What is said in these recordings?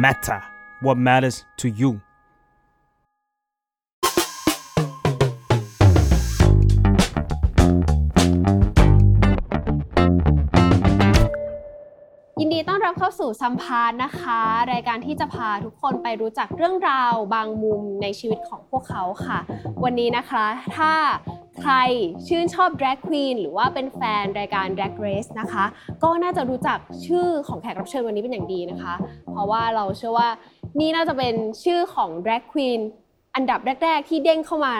matter what matters to you ยินดีต้อนรับเข้าสู่ซัมพานนะคะ รายการที่จะพาทุกคนไปรู้จักเรื่องราวบางมุมในชีวิตของพวกเขาค่ะ วันนี้นะคะ ถ้า ใครชื่นชอบ drag queen หรือว่าเป็นแฟนรายการ drag race นะคะ ก็น่าจะรู้จักชื่อของแขกรับเชิญวันนี้เป็นอย่างดีนะคะ เพราะว่าเราเชื่อว่านี่น่าจะเป็นชื่อของ drag queen อันดับแรก ๆ ที่เด้งเข้ามา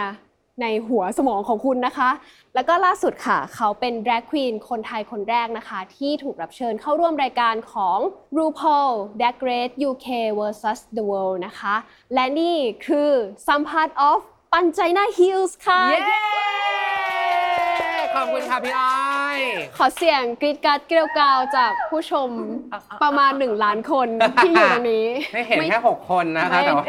ในหัวสมองของคุณนะคะ แล้วก็ล่าสุดค่ะ เขาเป็น drag queen คนไทยคนแรกนะคะ ที่ถูกรับเชิญเข้าร่วมรายการของ RuPaul Drag Race UK vs The World นะคะ และนี่คือ Some Part of ปันใจหน้า Heels ค่ะ เย้ขอบคุณค่ะพี่อ้อยขอเสียงกรีดกราดเกลียวกราวจากผู้ชมประมาณ 1 ล้านคนที่อยู่ตรงนี้ ไม่เห็นไม่แค่ 6 คนนะคะไม่แต่ว่า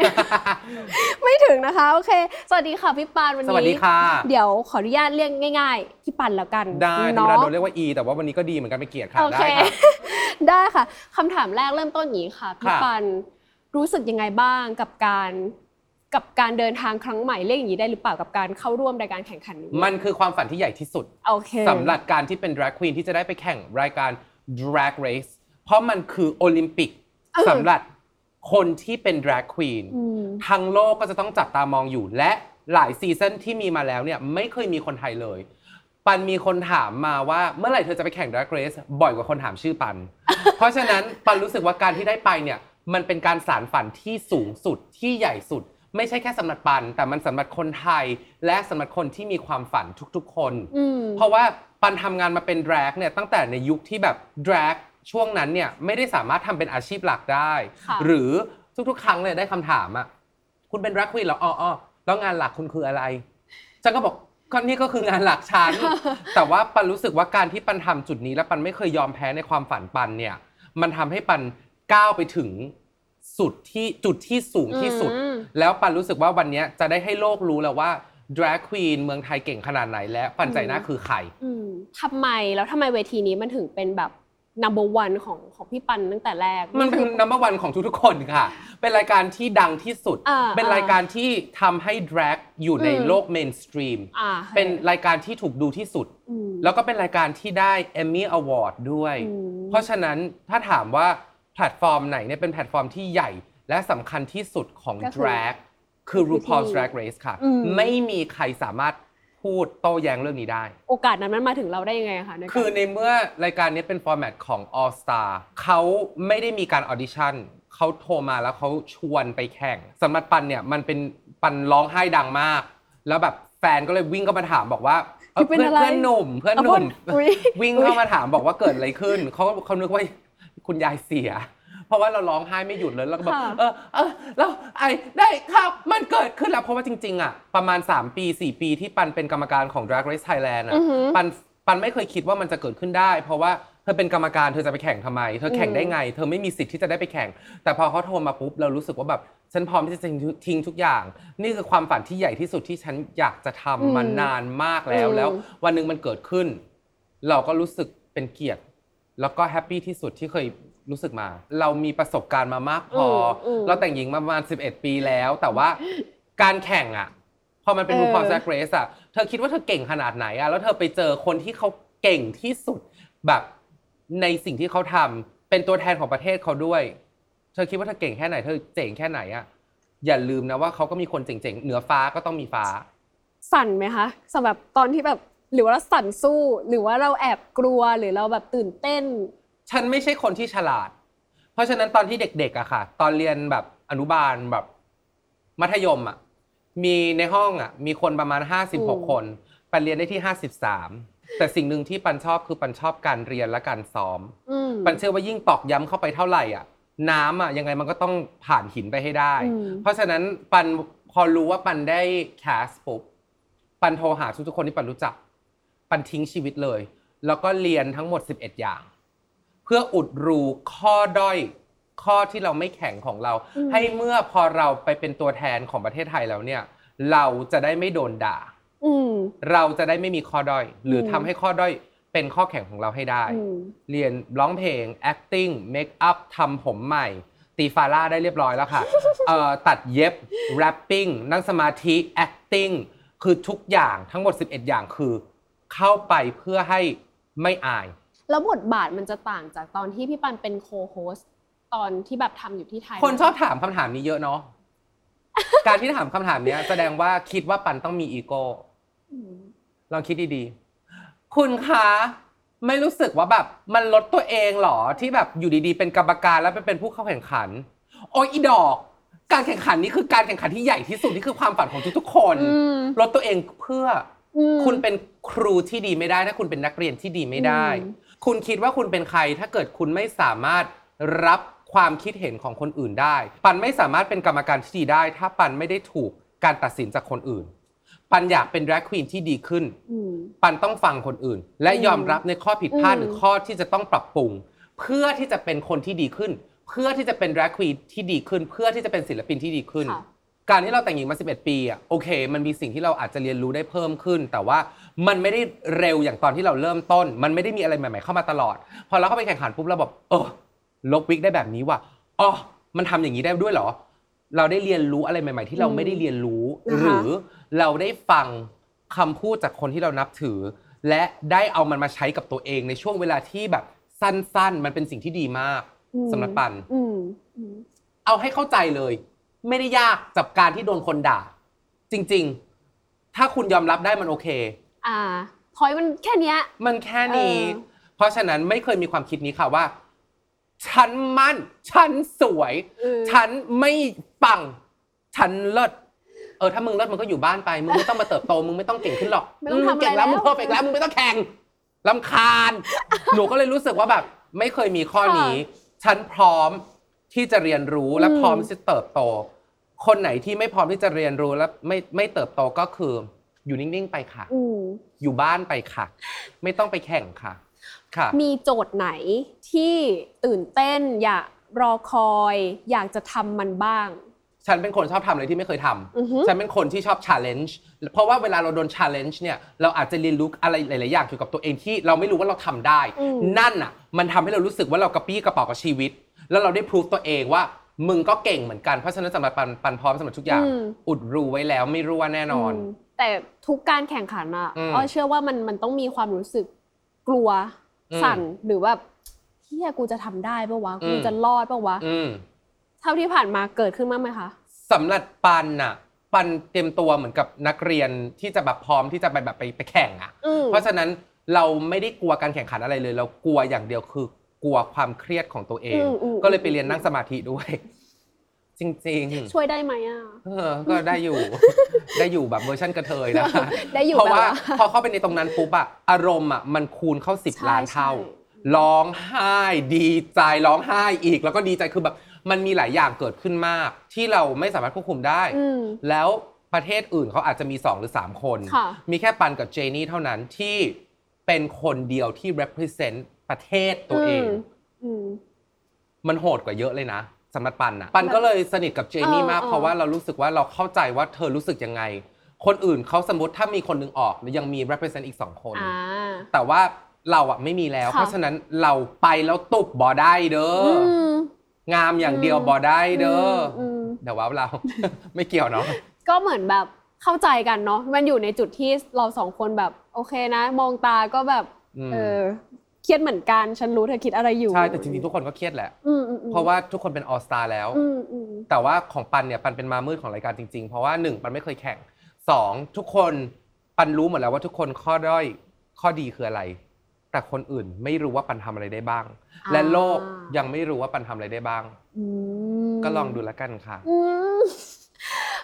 ไม่ถึงนะคะ โอเค สวัสดีค่ะพี่ปานวันนี้ สวัสดีค่ะ เดี๋ยวขออนุญาตเรียกง่ายๆ พี่ปันแล้วกัน ได้ธรรมเนาะดาโดนเรียกว่า E แต่ว่าวันนี้ก็ดีเหมือนกันไม่เกลียดค่ะโอเคได้ค่ะได้ค่ะคำถามแรกเริ่มต้นอย่างนี้ค่ะ พี่ค่ะปันรู้สึกยังไงบ้างกับการ กับการเดินทางครั้งใหม่เรียกอย่างนี้ได้หรือเปล่ากับการเข้าร่วมรายการแข่งขันนี้มันคือความฝันที่ใหญ่ที่สุดโอเคสำหรับการที่เป็น drag queen ที่จะได้ไปแข่งรายการ drag race เพราะมันคือโอลิมปิกเออสำหรับคนที่เป็น drag queen อืมทั้งโลกก็จะต้องจับตามองอยู่ และหลายซีซันที่มีมาแล้วเนี่ยไม่เคยมีคนไทยเลย ปันมีคนถามมาว่าเมื่อไหร่เธอจะไปแข่ง drag race บ่อยกว่าคนถามชื่อปัน เพราะฉะนั้นปันรู้สึกว่าการที่ได้ไปเนี่ยมันเป็นการสารฝันที่สูงสุดที่ใหญ่สุด ไม่ใช่แค่สำหรับปัน แต่มันสำหรับคนไทย และสำหรับคนที่มีความฝันทุกๆ คน อืม เพราะว่าปันทำงานมาเป็น drag เนี่ยตั้งแต่ในยุคที่แบบ drag ช่วงนั้นเนี่ยไม่ได้สามารถทำเป็นอาชีพหลักได้ ค่ะ หรือทุกๆ ครั้งเนี่ยได้คำถามอะคุณเป็น drag queen เหรออ๋ออ๋อแล้วงานหลักคุณคืออะไรฉันก็บอกก็นี่ก็คืองานหลักฉัน แต่ว่าปันรู้สึกว่าการที่ปันทำจุดนี้ และปันไม่เคยยอมแพ้ในความฝันปันเนี่ย มันทำให้ปันก้าวไปถึง สุดที่จุดที่สูงที่สุดอืมแล้วปันรู้สึกว่าวันเนี้ยจะได้ให้โลกรู้แล้วว่า drag queen เมืองไทยเก่งขนาดไหนและปันใจหน้าคือใครอืมทำไมแล้วทำไมเวทีนี้มันถึงเป็นแบบ number one ของของพี่ปันตั้งแต่แรก มันเป็นคือนัมเบอร์วันของทุกๆคนค่ะ เป็นรายการที่ดังที่สุดอ่าเป็นรายการที่ทำให้ drag อยู่ในอืมโลกเมนสตรีมอ่าเป็นรายการที่ถูกดูที่สุดอืมแล้วก็เป็นรายการที่ได้ Emmy Award ด้วยอืมเพราะฉะนั้นถ้าถามว่า แพลตฟอร์มไหนเนี่ยเป็นแพลตฟอร์มที่ใหญ่และสำคัญที่สุดของ ก็คือ drag คือคือ RuPaul's ที่ Drag Race ค่ะ อืม ไม่มีใครสามารถพูดโต้แย้งเรื่องนี้ได้ โอกาสนั้นมันมาถึงเราได้ยังไงคะในการ คือในเมื่อรายการนี้เป็น format ของ All Star เขาไม่ได้มีการ audition เขาโทรมาแล้วเขาชวนไปแข่งสำหรับปันเนี่ยมันเป็นปันร้องไห้ดังมาก แล้วแบบแฟนก็เลยวิ่งเข้ามาถามบอกว่าเอ้ยเป็นเพื่อนอะไร เพื่อนหนุ่มเพื่อนหนุ่มเอาเพื่อนอุ๊ย วิ่งเข้ามาถามบอกว่าเกิดอะไรขึ้นเขาเขานึกว่า คุณยายเสีย เพราะว่าเราร้องไห้ไม่หยุดเลยแล้วก็แบบค่ะ เออเออแล้วไอ้ได้ข่าวมันเกิดขึ้นแล้วเพราะว่าจริงๆอะประมาณ 3 ปี 4 ปีที่ปันเป็นกรรมการของ Drag Race Thailand อะอือหือ ปันปันไม่เคยคิดว่ามันจะเกิดขึ้นได้ เพราะว่าเธอเป็นกรรมการเธอจะไปแข่งทำไม เธอแข่งได้ไง เธอไม่มีสิทธิ์ที่จะได้ไปแข่ง แต่พอเขาโทรมาปุ๊บเรารู้สึกว่าแบบฉันพร้อมที่จะทิ้งทิ้งทุกอย่าง นี่คือความฝันที่ใหญ่ที่สุดที่ฉันอยากจะทำอืมมานานมากแล้วอืม แล้ว วันหนึ่งมันเกิดขึ้น เราก็รู้สึกเป็นเกียรติ แล้วก็ happy ที่สุดที่เคยรู้สึกมา เรามีประสบการณ์มามากพออม เราแต่งหญิงมาประมาณ 11 ปีแล้ว แต่ว่าการแข่งอะ พอมันเป็นเออ RuPaul's Drag Race อะ เธอคิดว่าเธอเก่งขนาดไหนอะ แล้วเธอไปเจอคนที่เขาเก่งที่สุดแบบในสิ่งที่เขาทำเป็นตัวแทนของประเทศเขาด้วย เธอคิดว่าเธอเก่งแค่ไหน เธอเจ๋งแค่ไหนอะ อย่าลืมนะว่าเขาก็มีคนเจ๋งๆ เหนือฟ้าก็ต้องมีฟ้า สั่นไหมคะสำหรับตอนที่แบบ หรือว่าเราสั่นสู้ หรือว่าเราแอบกลัวหรือเราแบบตื่นเต้น ฉันไม่ใช่คนที่ฉลาด เพราะฉะนั้นตอนที่เด็กๆอะค่ะ ตอนเรียนแบบอนุบาลแบบมัธยมอะมีในห้องอะมีคนประมาณอืม56 คน ปันเรียนได้ที่ 53 แต่สิ่งหนึ่งที่ปันชอบคือปันชอบการเรียนและการซ้อม อืม ปันเชื่อว่ายิ่งตอกย้ำเข้าไปเท่าไหร่อะน้ำอะยังไงมันก็ต้องผ่านหินไปให้ได้ อืม เพราะฉะนั้นปันพอรู้ว่าปันได้แคสปุ๊บปันโทรหาทุกๆคนที่ปันรู้จัก ปันทิ้งชีวิตเลย แล้วก็เรียนทั้งหมด 11 อย่าง เพื่ออุดรูข้อด้อยข้อที่เราไม่แข็งของเราอืมให้เมื่อพอเราไปเป็นตัวแทนของประเทศไทยแล้วเนี่ย เราจะได้ไม่โดนด่าอืมเราจะได้ไม่มีข้อด้อย หรืออมทำให้ข้อด้อยเป็นข้อแข็งของเราให้ได้อืมเรียนร้องเพลง acting make up ทำผมใหม่ ตีฟาร่าได้เรียบร้อยแล้วค่ะเอ่อตัดเย็บ rapping นั่งสมาธิ acting คือทุกอย่างทั้งหมด 11 อย่างคือ เข้าไปเพื่อให้ไม่อาย แล้วบทบาทมันจะต่างจากตอนที่พี่ปันเป็นโคโฮสต์ตอนที่แบบทำอยู่ที่ไทยคนชอบถามคำถามนี้เยอะเนาะ การที่ถามคำถามเนี้ย แสดงว่าคิดว่าปันต้องมีอีโก้ อืมลองคิดดีๆ คุณคะไม่รู้สึกว่าแบบมันลดตัวเองเหรอที่แบบอยู่ดีๆ เป็นกรรมการแล้วไปเป็นผู้เข้าแข่งขัน โอ้ยอีดอก การแข่งขันนี้คือการแข่งขันที่ใหญ่ที่สุดนี่คือความฝันของทุกๆคน อืม ลดตัวเองเพื่ออืม คุณเป็นครูที่ดีไม่ได้ ถ้าคุณเป็นนักเรียนที่ดีไม่ได้อืมคุณคิดว่าคุณเป็นใคร ถ้าเกิดคุณไม่สามารถรับความคิดเห็นของคนอื่นได้ ปันไม่สามารถเป็นกรรมการที่ดีได้ ถ้าปันไม่ได้ถูกการตัดสินจากคนอื่น ปันอยากเป็น drag queen ที่ดีขึ้นอืมปันต้องฟังคนอื่น และอืมยอมรับในข้อผิดพลาดอืมหรือข้อที่จะต้องปรับปรุง เพื่อที่จะเป็นคนที่ดีขึ้น เพื่อที่จะเป็น drag queen ที่ดีขึ้น เพื่อที่จะเป็นศิลปินที่ดีขึ้นค่ะ การที่เราแต่งหญิงมา 11 ปีอะโอเค มันมีสิ่งที่เราอาจจะเรียนรู้ได้เพิ่มขึ้น แต่ว่ามันไม่ได้เร็วอย่างตอนที่เราเริ่มต้น มันไม่ได้มีอะไรใหม่ ๆ เข้ามาตลอด พอเราเข้าไปแข่งขันปุ๊บเราแบบเออลบวิกได้แบบนี้ว่ะอ๋อมันทำอย่างนี้ได้ด้วยเหรอ เราได้เรียนรู้อะไรใหม่ ๆ ที่เราไม่ได้เรียนรู้อืมหรือเราได้ฟังคำพูดจากคนที่เรานับถือ และได้เอามันมาใช้กับตัวเองในช่วงเวลาที่แบบสั้น ๆ มันเป็นสิ่งที่ดีมากอืมสำหรับปันอืมอืมเอาให้เข้าใจเลย ไม่ได้ยากกับการที่โดนคนด่า จริง ๆ ถ้าคุณยอมรับได้มันโอเค อ่าพอยมันแค่เนี้ย มันแค่นี้ เออ เพราะฉะนั้นไม่เคยมีความคิดนี้ค่ะว่า ฉันมั่น ฉันสวย เออ ฉันไม่ปัง ฉันเลิศ เออถ้ามึงเลิศมึงก็อยู่บ้านไป มึงไม่ต้องมาเติบโต มึงไม่ต้องเก่งขึ้นหรอกไม่ต้องทำอะไรเก่งแล้ว แล้ว มึงเพอร์เฟกแล้ว มึงไม่ต้องแข่งลำคาญ หนูก็เลยรู้สึกว่าแบบ ไม่เคยมีข้อนี้ ฉันพร้อม ที่จะเรียนรู้และอืมพร้อมที่จะเติบโต คนไหนที่ไม่พร้อมที่จะเรียนรู้และไม่ไม่เติบโตก็คืออยู่นิ่งๆไปค่ะอืมอยู่บ้านไปค่ะ ไม่ต้องไปแข่งค่ะ ค่ะ มีโจทย์ไหนที่ตื่นเต้นอยากรอคอย อยากจะทำมันบ้าง ฉันเป็นคนชอบทำอะไรที่ไม่เคยทำอือฮึฉันเป็นคนที่ชอบ challenge เพราะว่าเวลาเราโดน challenge เนี่ย เราอาจจะเรียนรู้อะไรหลาย ๆ อย่างเกี่ยวกับตัวเองที่เราไม่รู้ว่าเราทำได้อืมนั่นอะ มันทำให้เรารู้สึกว่าเรากระปี้กระเป๋ากับชีวิต แล้วเราได้พิสูจตัวเองว่า มึงก็เก่งเหมือนกัน เพราะฉะนั้นสำหรับปันปันพร้อมสำหรับทุกอย่าง อืม อุดรูไว้แล้วไม่รั่วแน่นอน มแต่ทุกการแข่งขันอะอืมอ้อเชื่อว่ามันมันต้องมีความรู้สึกกลัวอืมสั่นหรือแบบเฮียกูจะทำได้ปะวะอืกูมจะรอดปะวะ อืม เท่าที่ผ่านมาเกิดขึ้นบ้างไหมคะ สำหรับปันน่ะ ปันเตรียมตัวเหมือนกับนักเรียนที่จะแบบพร้อมที่จะไปแบบไปไปแข่งอะ อืม เพราะฉะนั้นเราไม่ได้กลัวการแข่งขันอะไรเลย เรากลัวอย่างเดียวคือ กลัวความเครียดของตัวเอง อืมอืม ก็เลยไปเรียนนั่งสมาธิด้วย จริงช่วยได้ไหมอะๆเออก็ได้อยู่ ได้อยู่แบบเวอร์ชันกระเทยนะคะได้อยู่เพราะแบบว่าว่าพอเข้าไปในตรงนั้นปุ๊บอะอารมณ์อะมันคูณเข้าสิบใช่ล้านเท่า ใช่ ร้องไห้ดีใจร้องไห้อีก แล้วก็ดีใจคือแบบ มันมีหลายอย่างเกิดขึ้นมาก ที่เราไม่สามารถควบคุมได้ อืม แล้วประเทศอื่นเขาอาจจะมี 2 หรือ 3 คน ค่ะมีแค่ปันกับเจนี่เท่านั้นที่เป็นคนเดียวที่ represent ประเทศตัวเองมอืม มันโหดกว่าเยอะเลยนะสำหรับปันอะปันก็เลยสนิทกับเจนี่เออมาก เออ เพราะว่าเรารู้สึกว่าเราเข้าใจว่าเธอรู้สึกยังไง คนอื่นเขาสมมติถ้ามีคนหนึงออกยังมี represent อีก2คน อ่า แต่ว่าเราอะไม่มีแล้ว ค่ะ เพราะฉะนั้นเราไปแล้วตุบบอได้เด้ออมงามอย่างเดียวอืมบอได้เด้อออืมเดี๋ยวว่าเรา ไม่เกี่ยวเนาะ ก็เหมือนแบบเข้าใจกันเนาะมันอยู่ในจุดที่เราสองคนแบบโอเคนะ มองตาก็แบบ อืม เออ เครียดเหมือนกัน ฉันรู้เธอคิดอะไรอยู่ใช่แต่จริงๆทุกคนก็เครียดแหละ อืมอืมอืมเพราะว่าทุกคนเป็นออสตาแล้ว อืมอืมแต่ว่าของปันเนี่ยปันเป็นมามืดของรายการจริงๆ เพราะว่าหนึ่งปันไม่เคยแข่งสองทุกคนปันรู้หมดแล้วว่าทุกคนข้อด้อยข้อดีคืออะไร แต่คนอื่นไม่รู้ว่าปันทำอะไรได้บ้าง และโลกยังไม่รู้ว่าปันทำอะไรได้บ้าง อืม ก็ลองดูแล้วกันค่ะ อืม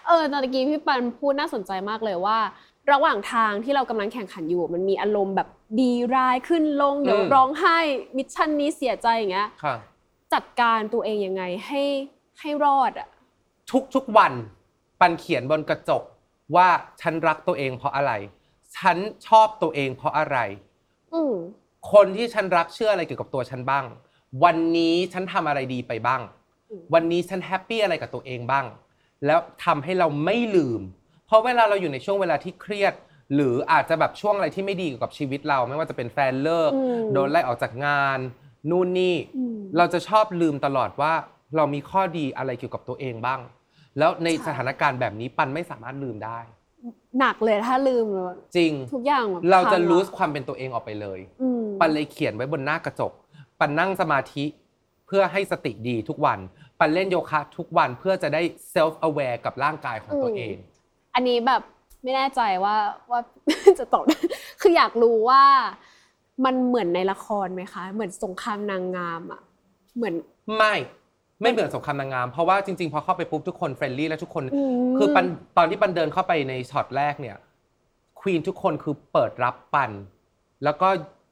เออตอนกี้พี่ปันพูดน่าสนใจมากเลยว่า ระหว่างทางที่เรากำลังแข่งขันอยู่ มันมีอารมณ์แบบดีร้ายขึ้นลงเดี๋ยวอืมร้องไห้ mission นี้เสียใจอย่างเงี้ยค่ะจัดการตัวเองยังไงให้ให้รอดอะทุกๆวันปันเขียนบนกระจกว่าฉันรักตัวเองเพราะอะไร ฉันชอบตัวเองเพราะอะไรอืมคนที่ฉันรักเชื่ออะไรเกี่ยวกับตัวฉันบ้าง วันนี้ฉันทำอะไรดีไปบ้างอืมวันนี้ฉัน happy อะไรกับตัวเองบ้าง แล้วทำให้เราไม่ลืม เพราะเวลาเราอยู่ในช่วงเวลาที่เครียด หรืออาจจะแบบช่วงอะไรที่ไม่ดีเกี่ยวกับชีวิตเรา ไม่ว่าจะเป็นแฟนเลิก อืมโดนไล่ออกจากงาน นู่นนี่ อืม เราจะชอบลืมตลอดว่าเรามีข้อดีอะไรเกี่ยวกับตัวเองบ้าง แล้วในใช่สถานการณ์แบบนี้ปันไม่สามารถลืมได้ หนักเลยถ้าลืมเลยจริง ทุกอย่างแบบเราจะพังรู้อความเป็นตัวเองออกไปเลย อืม ปันเลยเขียนไว้บนหน้ากระจก ปันนั่งสมาธิเพื่อให้สติดีทุกวัน ปันเล่นโยคะทุกวันเพื่อจะได้ self aware กับร่างกายของตัวเองอั นนี้แบบไม่แน่ใจว่าว่า จะตอบได้คืออยากรู้ว่ามันเหมือนในละครไหมคะ เหมือนสงครามนางงามอะ เหมือน ไม่ไม่เหมือนสงครามนางงาม เพราะว่าจริงๆ พอเข้าไปปุ๊บทุกคน friendly และทุกคน อืม คือปันตอนที่ปันเดินเข้าไปในช็อตแรกเนี่ย queen ทุกคนคือเปิดรับปัน แล้วก็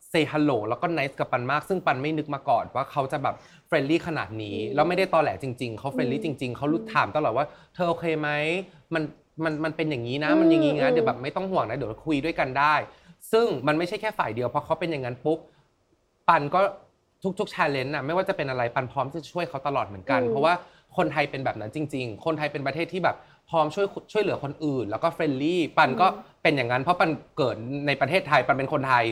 say hello แล้วก็ nice กับปันมาก ซึ่งปันไม่นึกมาก่อนว่าเขาจะแบบ friendly ขนาดนี้ แล้วไม่ได้ตอแหลจริง ๆเขา friendly จริง ๆเขารู้ถามตลอดว่าเธอโอเคไหมมัน มันมันเป็นอย่างนี้นะ มันอย่างนี้นะ เดี๋ยวแบบไม่ต้องห่วงนะเดี๋ยวคุยด้วยกันได้ ซึ่งมันไม่ใช่แค่ฝ่ายเดียวพอเขาเป็นอย่างนั้นปุ๊บปันก็ทุกๆ challenge น่ะไม่ว่าจะเป็นอะไรปันพร้อมที่จะช่วยเขาตลอดเหมือนกันอืมเพราะว่าคนไทยเป็นแบบนั้นจริง ๆ คนไทยเป็นประเทศที่แบบพร้อมช่วยช่วยเหลือคนอื่น แล้วก็ friendly ปันก็เป็นอย่างนั้น เพราะปันเกิดในประเทศไทยปันเป็นคนไทย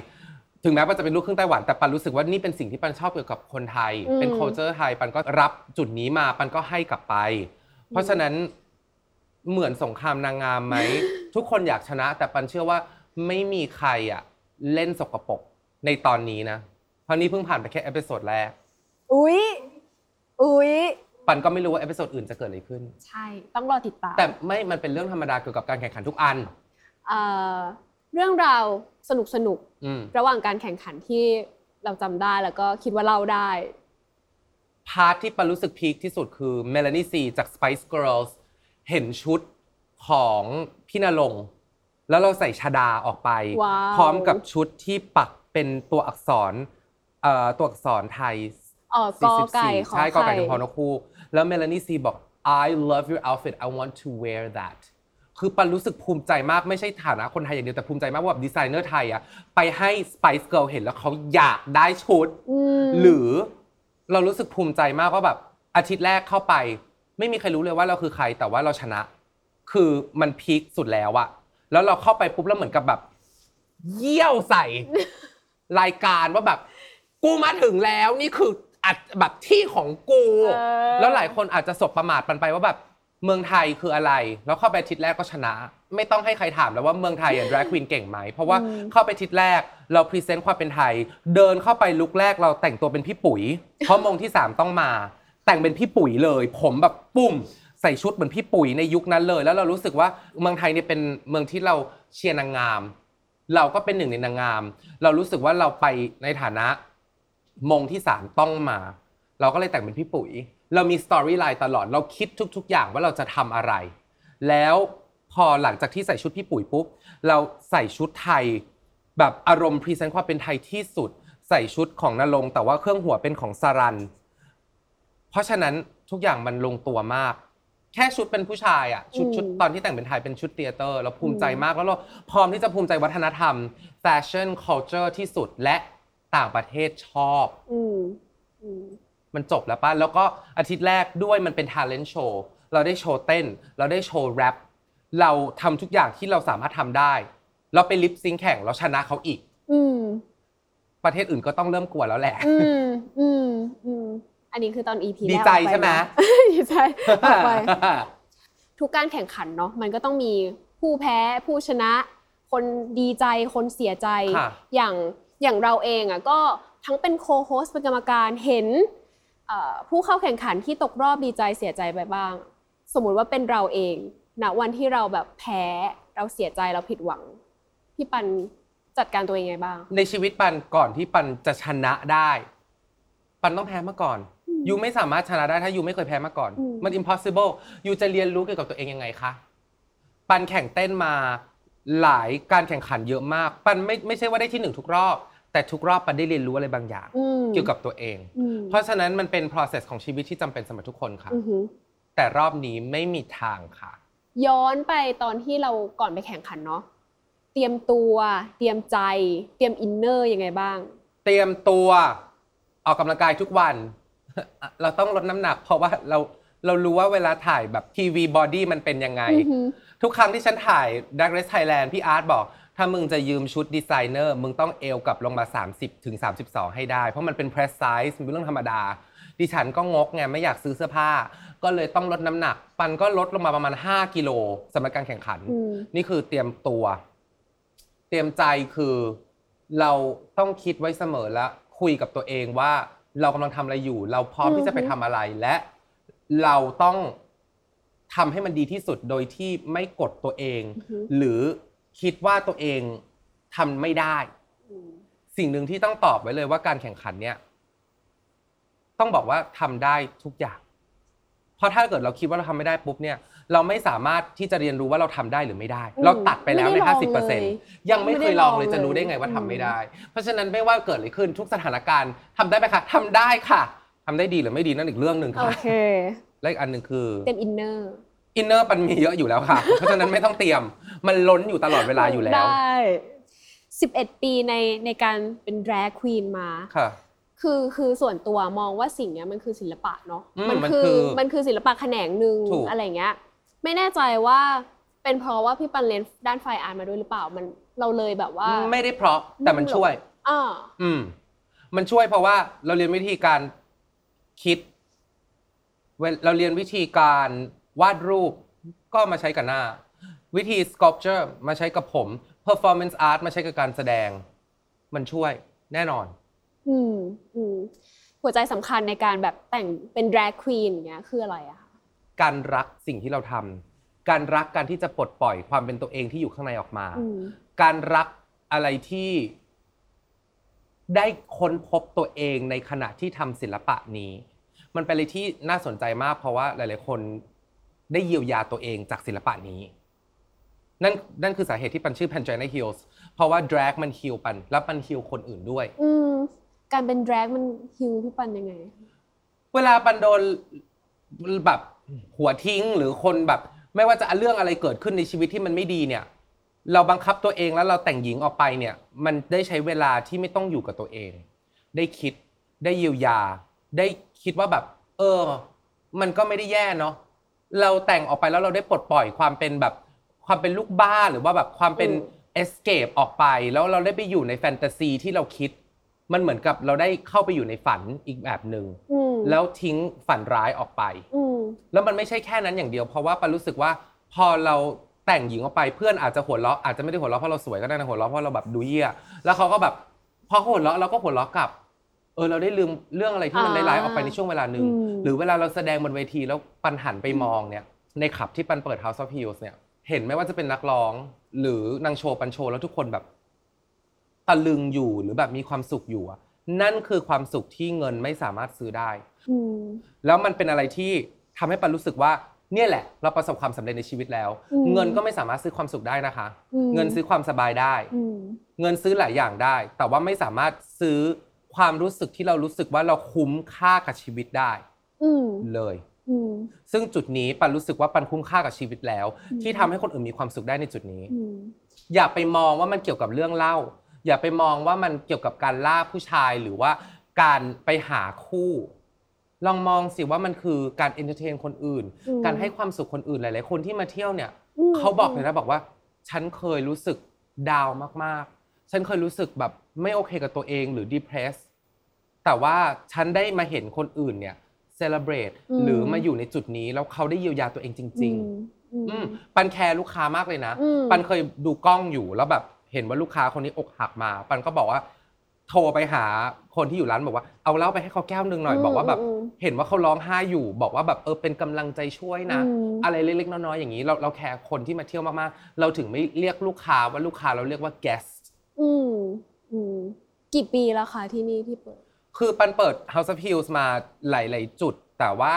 ถึงแม้ว่าจะเป็นลูกครึ่งไต้หวันแต่ปันรู้สึกว่านี่เป็นสิ่งที่ปันชอบเกี่ยวกับคนไทยอืมเป็น culture ไทยปันก็รับจุดนี้มาปันก็ให้กลับไป เพราะฉะนั้น เหมือนสงครามนางงามไหม ทุกคนอยากชนะ แต่ปันเชื่อว่าไม่มีใครอะเล่นสกปรกในตอนนี้นะเพราะนี่เพิ่งผ่านไปแค่ episode แรก อุ๊ย อุ๊ย ปันก็ไม่รู้ว่า episode อื่นจะเกิดอะไรขึ้น ใช่ ต้องรอติดตามแต่ไม่มันเป็นเรื่องธรรมดาเกี่ยวกับการแข่งขันทุกอัน เอ่อเรื่องราวสนุกสนุกๆอืม ระหว่างการแข่งขันที่เราจำได้แล้วก็คิดว่าเล่าได้ พาร์ทที่ปันรู้สึกพีคที่สุดคือเมลานีซีจาก Spice Girls เห็นชุดของพี่นรงค์แล้วเราใส่ชดาออกไป ว้าว พร้อมกับชุดที่ปักเป็นตัวอักษรเอ่อตัวอักษรไทยเออกอไก่ขอใช่กอไก่ไข่ถึงพอนกถูกแล้ว Melanie C บอก I love your outfit I want to wear that คือปันรู้สึกภูมิใจมากไม่ใช่ฐานะคนไทยอย่างเดียวแต่ภูมิใจมากว่าแบบดีไซเนอร์ไทยอะไปให้ Spice Girl เห็นแล้วเขาอยากได้ชุด อืม หรือเรารู้สึกภูมิใจมากว่าแบบอาทิตย์แรกเข้าไป ไม่มีใครรู้เลยว่าเราคือใครแต่ว่าเราชนะ คือมัน peak สุดแล้วอะแล้วเราเข้าไปปุ๊บแล้วเหมือนกับแบบ เยี่ยวใส่ รายการว่าแบบ กูมาถึงแล้วนี่คืออัดแบบที่ของกู เออ แล้วหลายคนอาจจะสบประมาทปันไปว่าแบบเมืองไทยคืออะไร แล้วเข้าไปอาทิตย์แรกก็ชนะ ไม่ต้องให้ใครถามแล้วว่าเมืองไทยอะ drag queen เก่งไหม เพราะว่าเข้าไปอาทิตย์แรกเราพรีเซนต์ความเป็นไทย เดินเข้าไปลุกแรกเราแต่งตัวเป็นพี่ปุ๋ย เพราะมงที่3ต้องมา แต่งเป็นพี่ปุ๋ยเลย ผมแบบปุ้มใส่ชุดเหมือนพี่ปุ๋ยในยุคนั้นเลย แล้วเรารู้สึกว่าเมืองไทยเนี่ยเป็นเมืองที่เราเชียร์นางงาม เราก็เป็นหนึ่งในนางงาม เรารู้สึกว่าเราไปในฐานะมงที่สามต้องมา เราก็เลยแต่งเป็นพี่ปุ๋ย เรามี storyline ตลอด เราคิดทุก ๆ อย่างว่าเราจะทำอะไร แล้วพอหลังจากที่ใส่ชุดพี่ปุ๋ยปุ๊บ เราใส่ชุดไทย แบบอารมณ์ present ความเป็นไทยที่สุด ใส่ชุดของนรงค์แต่ว่าเครื่องหัวเป็นของสารัน เพราะฉะนั้นทุกอย่างมันลงตัวมาก แค่ชุดเป็นผู้ชายอะชุดอืมชุดตอนที่แต่งเป็นไทยเป็นชุดเตียเตอร์เราภูมิใจมากแล้วเราพร้อมที่จะภูมิใจวัฒนธรรมแฟชั่น culture ที่สุดและต่างประเทศชอบ อืมอืม มันจบแล้วป่ะ แล้วก็อาทิตย์แรกด้วยมันเป็น talent show เราได้โชว์เต้น เราได้โชว์แรป เราทำทุกอย่างที่เราสามารถทำได้ เราไปลิปซิงค์แข่งเราชนะเขาอีก อืม ประเทศอื่นก็ต้องเริ่มกลัวแล้วแหละ อืม อืม อืม อันนี้คือตอน EP ดีแรกใจออกปใช่ไหมนะดีใจออกไปทุกการแข่งขันเนาะมันก็ต้องมีผู้แพ้ผู้ชนะ คนดีใจคนเสียใจค่ะอย่างอย่างเราเองอะก็ทั้งเป็นโคโฮสเป็นกรรมการเห็นเอ่อผู้เข้าแข่งขันที่ตกรอบดีใจเสียใจไปบ้าง สมมุติว่าเป็นเราเองณวันที่เราแบบแพ้เราเสียใจเราผิดหวังพี่ปันจัดการตัวเองไงบ้าง ในชีวิตปันก่อนที่ปันจะชนะได้ ปันต้องแพ้มาก่อน ยูไม่สามารถชนะได้ถ้ายูไม่เคยแพ้มาก่อนอืมมัน impossible ยูจะเรียนรู้เกี่ยวกับตัวเองยังไงคะ ปันแข่งเต้นมาหลายการแข่งขันเยอะมาก ปันไม่ไม่ใช่ว่าได้ที่หนึ่งทุกรอบ แต่ทุกรอบปันได้เรียนรู้อะไรบางอย่างอืมเกี่ยวกับตัวเองอืมเพราะฉะนั้นมันเป็น process ของชีวิตที่จำเป็นสำหรับทุกคนค่ะ อือหือ แต่รอบนี้ไม่มีทางค่ะ ย้อนไปตอนที่เราก่อนไปแข่งขันเนาะเตรียมตัว เตรียมใจ เตรียม inner ยังไงบ้าง เตรียมตัวออกกำลังกายทุกวัน เราต้องลดน้ำหนัก เพราะว่าเราเรารู้ว่าเวลาถ่ายแบบทีวี body มันเป็นยังไงอือหือทุกครั้งที่ฉันถ่าย Drag Race Thailand พี่อาร์ตบอก ถ้ามึงจะยืมชุดดีไซเนอร์ มึงต้องเอวกลับลงมา 30ถึง32 ให้ได้ เพราะมันเป็น press size มันเป็นเรื่องธรรมดา ดิฉันก็งกไงไม่อยากซื้อเสื้อผ้า ก็เลยต้องลดน้ำหนัก ปันก็ลดลงมาประมาณ 5 กิโลสำหรับการแข่งขันอืมนี่คือเตรียมตัว เตรียมใจคือเราต้องคิดไว้เสมอและคุยกับตัวเองว่า เรากำลังทำอะไรอยู่ เราพร้อมที่จะไปทำอะไรและเราต้องทำให้มันดีที่สุดโดยที่ไม่กดตัวเองอือฮึหรือคิดว่าตัวเองทำไม่ได้อืมสิ่งหนึ่งที่ต้องตอบไว้เลยว่าการแข่งขันเนี่ย ต้องบอกว่าทำได้ทุกอย่างเพ ราะถ้าเกิดเราคิดว่าเราทำไม่ได้ปุ๊บเนี่ยเราไม่สามารถที่จะเรียนรู้ว่าเราทำได้หรือไม่ได้อืมเราตัดไปแล้วใน ไม่ได้ลองห้าสิบเปอร์เลเซ็นยยังไม่เคยลองเลยไม่ได้ลองจะรู้ได้ไงว่าเลยทำไม่อืมได้ เพราะฉะนั้นไม่ว่าเกิดอะไรขึ้นทุกสถานการณ์ทำได้ไหมคะทำได้ค่ะทำได้ดีหรือไม่ดีนั่นอีกเรื่องหนึ่งโอค่ะเค และอีกอันหนึ่งคือ เต็มอินเนอร์ อินเนอร์ปันมีเยอะอยู่แล้วค่ะ เพราะฉะนั้นไม่ต้องเตรียม มันล้นอยู่ตลอดเวลาอยู่แล้วได้ 11 ปีในในการเป็น drag queen มา ค่ะ คือคือส่วนตัวมองว่าสิ่งเนี้ยมันคือศิลปะเนาะอืมมันคือคือมันคือศิลปะแขนงหนึ่งถูก อะไรเงี้ย ไม่แน่ใจว่าเป็นเพราะว่าพี่ปันเรียนด้านไฟอาร์ตมาด้วยหรือเปล่ามันเราเลยแบบว่า ไม่ได้เพราะแต่มันช่วย อ่า อืม มันช่วยเพราะว่าเราเรียนวิธีการคิดเวลเราเรียนวิธีการวาดรูปก็มาใช้กับหน้า วิธี sculpture มาใช้กับผม performance art มาใช้กับการแสดง มันช่วยแน่นอน อืมอืมหัวใจสำคัญในการแบบแต่งเป็น drag queen อย่างเงี้ยคืออะไรอะคะการรักสิ่งที่เราทำการรักการที่จะปลดปล่อยความเป็นตัวเองที่อยู่ข้างในออกมา อืม การรักอะไรที่ ได้ค้นพบตัวเองในขณะที่ทำศิลปะนี้ มันเป็นอะไรที่น่าสนใจมากเพราะว่าหลาย ๆ คนได้เยียวยาตัวเองจากศิลปะนี้ นั่นนั่นคือสาเหตุที่ปันชื่อ Pangina Heals เพราะว่า drag มัน heal ปัน แล้วปัน heal คนอื่นด้วย อืม การเป็น drag มันฮิวพี่ปันยังไง เวลาปันโดนแบบหัวทิ้งหรือคนแบบ ไม่ว่าจะเรื่องอะไรเกิดขึ้นในชีวิตที่มันไม่ดีเนี่ย เราบังคับตัวเองแล้วเราแต่งหญิงออกไปเนี่ย มันได้ใช้เวลาที่ไม่ต้องอยู่กับตัวเอง ได้คิดได้เยียวยา ได้คิดว่าแบบ เออ มันก็ไม่ได้แย่เนาะเราแต่งออกไปแล้วเราได้ปลดปล่อยความเป็นแบบความเป็นลูกบ้าหรือว่าแบบความเป็นอืม escape ออกไป แล้วเราได้ไปอยู่ในแฟนตาซีที่เราคิด มันเหมือนกับเราได้เข้าไปอยู่ในฝันอีกแบบหนึ่งอืมแล้วทิ้งฝันร้ายออกไป อืมแล้วมันไม่ใช่แค่นั้นอย่างเดียว เพราะว่าปันรู้สึกว่าพอเราแต่งหญิงออกไปเพื่อนอาจจะหัวเราะอาจจะไม่ได้หัวเราะเพราะเราสวยก็ได้นะหัวเราะเพราะเราแบบดูเยี่ยแล้วเขาก็แบบพอเขาหัวเราะเราก็หัวเราะกลับ เออเราได้ลืมเรื่องอะไรที่มันอ่าร้ายๆออกไปในช่วงเวลาหนึ่ง อืม หรือเวลาเราแสดงบนเวทีแล้วปันหันไปมองเนี่ยในขับที่ปันเปิด House of Heels เนี่ยเห็นไหมว่าจะเป็นนักร้อง หรือนางโชว์ปันโชว์แล้วทุกคนแบบ ตะลึงอยู่หรือแบบมีความสุขอยู่อะนั่นคือความสุขที่เงินไม่สามารถซื้อได้ อืม แล้วมันเป็นอะไรที่ทำให้ปันรู้สึกว่า เนี่ยแหละ เราประสบความสำเร็จในชีวิตแล้ว อืม เงินก็ไม่สามารถซื้อความสุขได้นะคะอืมเงินซื้อความสบายได้อืมเงินซื้อหลายอย่างได้ แต่ว่าไม่สามารถซื้อความรู้สึกที่เรารู้สึกว่าเราคุ้มค่ากับชีวิตได้อืมเลย อืม ซึ่งจุดนี้ปันรู้สึกว่าปันคุ้มค่ากับชีวิตแล้ว อืม ที่ทำให้คนอื่นมีความสุขได้ในจุดนี้ อืม อย่าไปมองว่ามันเกี่ยวกับเรื่องเหล้า อย่าไปมองว่ามันเกี่ยวกับการล่าผู้ชายหรือว่าการไปหาคู่ ลองมองสิว่ามันคือการ entertain คนอื่น อืมการให้ความสุขคนอื่นหลาย ๆ คนที่มาเที่ยวเนี่ยอืม เขาบอกเลยนะบอกว่า ฉันเคยรู้สึกดาวน์มาก ๆ ฉันเคยรู้สึกแบบไม่โอเคกับตัวเองหรือ depressed แต่ว่าฉันได้มาเห็นคนอื่นเนี่ย celebrate อืม หรือมาอยู่ในจุดนี้แล้วเขาได้เยียวยาตัวเองจริง ๆ อืม อืมปันแคร์ลูกค้ามากเลยนะ อืมปันเคยดูกล้องอยู่แล้วแบบ เห็นว่าลูกค้าคนนี้อกหักมา ปันก็บอกว่า โทรไปหาคนที่อยู่ร้านบอกว่าเอาเหล้าไปให้เขาแก้วหนึ่งหน่อย อืมบอกว่าแบบอืมเห็นว่าเขาร้องไห้อยู่ บอกว่าแบบเออเป็นกำลังใจช่วยนะ อืม อะไรเล็กๆน้อยๆอย่างนี้ เราเราแคร์คนที่มาเที่ยวมากๆ เราถึงไม่เรียกลูกค้าว่าลูกค้าเราเรียกว่า guest อืมอืมกี่ปีแล้วคะที่นี่ที่เปิด คือปันเปิด House of Hills มาหลาย ๆ จุด แต่ว่า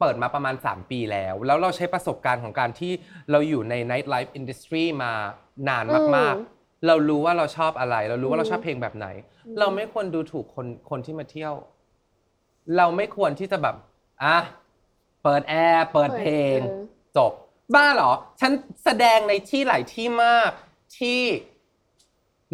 เปิดมาประมาณ 3 ปีแล้ว แล้วเราใช้ประสบการณ์ของการที่เราอยู่ใน night life industry มานานมาก อืม ๆ เรารู้ว่าเราชอบอะไร เรารู้ว่าเราอืมชอบเพลงแบบไหนอืมเราไม่ควรดูถูกคนคนที่มาเที่ยว เราไม่ควรที่จะแบบอะเปิดแอร์เปิดเพลงออจบ บ้าเหรอ ฉันแสดงในที่หลายที่มากที่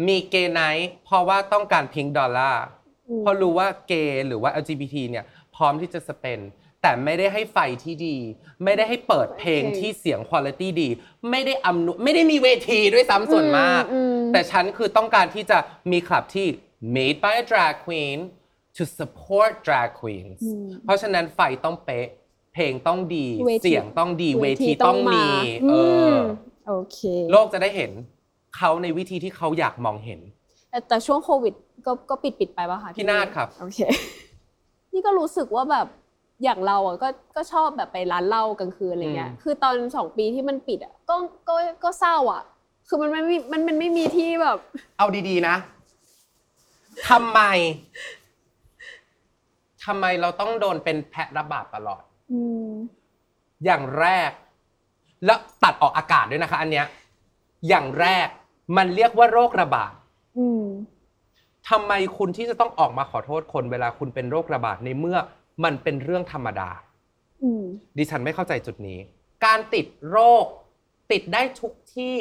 มีเกย์ไนท์เพราะว่าต้องการพิงดอลลาร์อืมเพราะรู้ว่าเกย์หรือว่า LGBT เนี่ย พร้อมที่จะสเปน แต่ไม่ได้ให้ไฟที่ดี ไม่ได้ให้เปิดเพลงโอเคที่เสียงคุณภาพดี ไม่ได้อำนวยไม่ได้มีเวทีด้วยซ้ำส่วนมากอืมแต่ฉันคือต้องการที่จะมีคลับที่ made by a drag queen to support drag queens อืมเพราะฉะนั้นไฟต้องเป๊ะ เพลงต้องดี เวทีเสียงต้องดี เวทีต้องมีอืเออมโอเค โลกจะได้เห็นเขาในวิธีที่เขาอยากมองเห็น แต่แต่ช่วงโควิดก็ก็ปิดปิดไปป่ะคะพี่นาฏครับ โอเค นี่ก็รู้สึกว่าแบบ อย่างเราอะก็ก็ชอบแบบไปร้านเหล้ากลางคืนอะไรเงี้ยอืมคือตอนสองปีที่มันปิดอะก็ก็ก็เศร้าอะ คือมันไม่มีมันมันไม่มีที่แบบเอาดีๆนะทำไมทำไมเราต้องโดนเป็นแพะระบาดตลอด อืมอย่างแรก แล้วตัดออกอากาศด้วยนะคะ อันเนี้ย อย่างแรกมันเรียกว่าโรคระบาดอืม ทำไมคุณที่จะต้องออกมาขอโทษคนเวลาคุณเป็นโรคระบาดในเมื่อ มันเป็นเรื่องธรรมดาอืมดิฉันไม่เข้าใจจุดนี้ การติดโรค ติดได้ทุกที่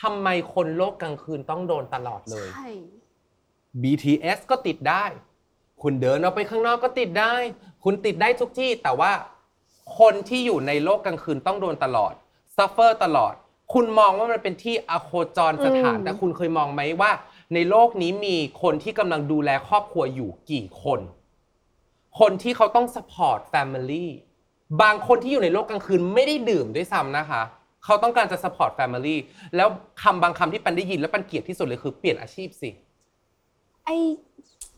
ทำไมคนโลกกลางคืนต้องโดนตลอดเลย ใช่ BTS ก็ติดได้ คุณเดินออกไปข้างนอกก็ติดได้ คุณติดได้ทุกที่ แต่ว่าคนที่อยู่ในโลกกลางคืนต้องโดนตลอด suffer ตลอด คุณมองว่ามันเป็นที่อโคจรสถานอืมแต่คุณเคยมองไหมว่า ในโลกนี้มีคนที่กำลังดูแลครอบครัวอยู่กี่คน คนที่เขาต้อง support family บางคนที่อยู่ในโลกกลางคืนไม่ได้ดื่มด้วยซ้ำนะคะ เขาต้องการจะ support family แล้วคำบางคำที่ปันได้ยินแล้วปันเกลียดที่สุดเลยคือเปลี่ยนอาชีพสิ ไอ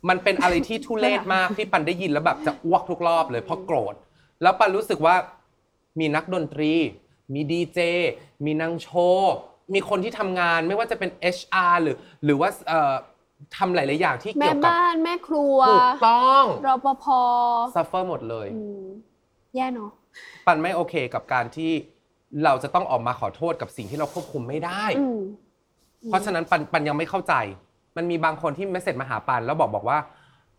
มันเป็นอะไรที่ทุเรศมากที่ปันได้ยินแล้วแบบจะอ้วกทุกรอบเลยเพราะโกรธ แล้วปันรู้สึกว่ามีนักดนตรี มีดีเจ มีนางโชว์ มีคนที่ทำงานไม่ว่าจะเป็น HR หรือหรือว่าเอ่อ ทำหลาย ๆ อย่างที่แม่เกี่ยวกับบ้านแม่ครัวถูกต้องรปภ suffer หมดเลย อืมแย่เนาะ ปันไม่โอเคกับการที่เราจะต้องออกมาขอโทษกับสิ่งที่เราควบคุมไม่ได้ อืม เพราะฉะนั้นปันปันยังไม่เข้าใจ มันมีบางคนที่เมสเซจมาหาปันแล้วบอกบอกว่า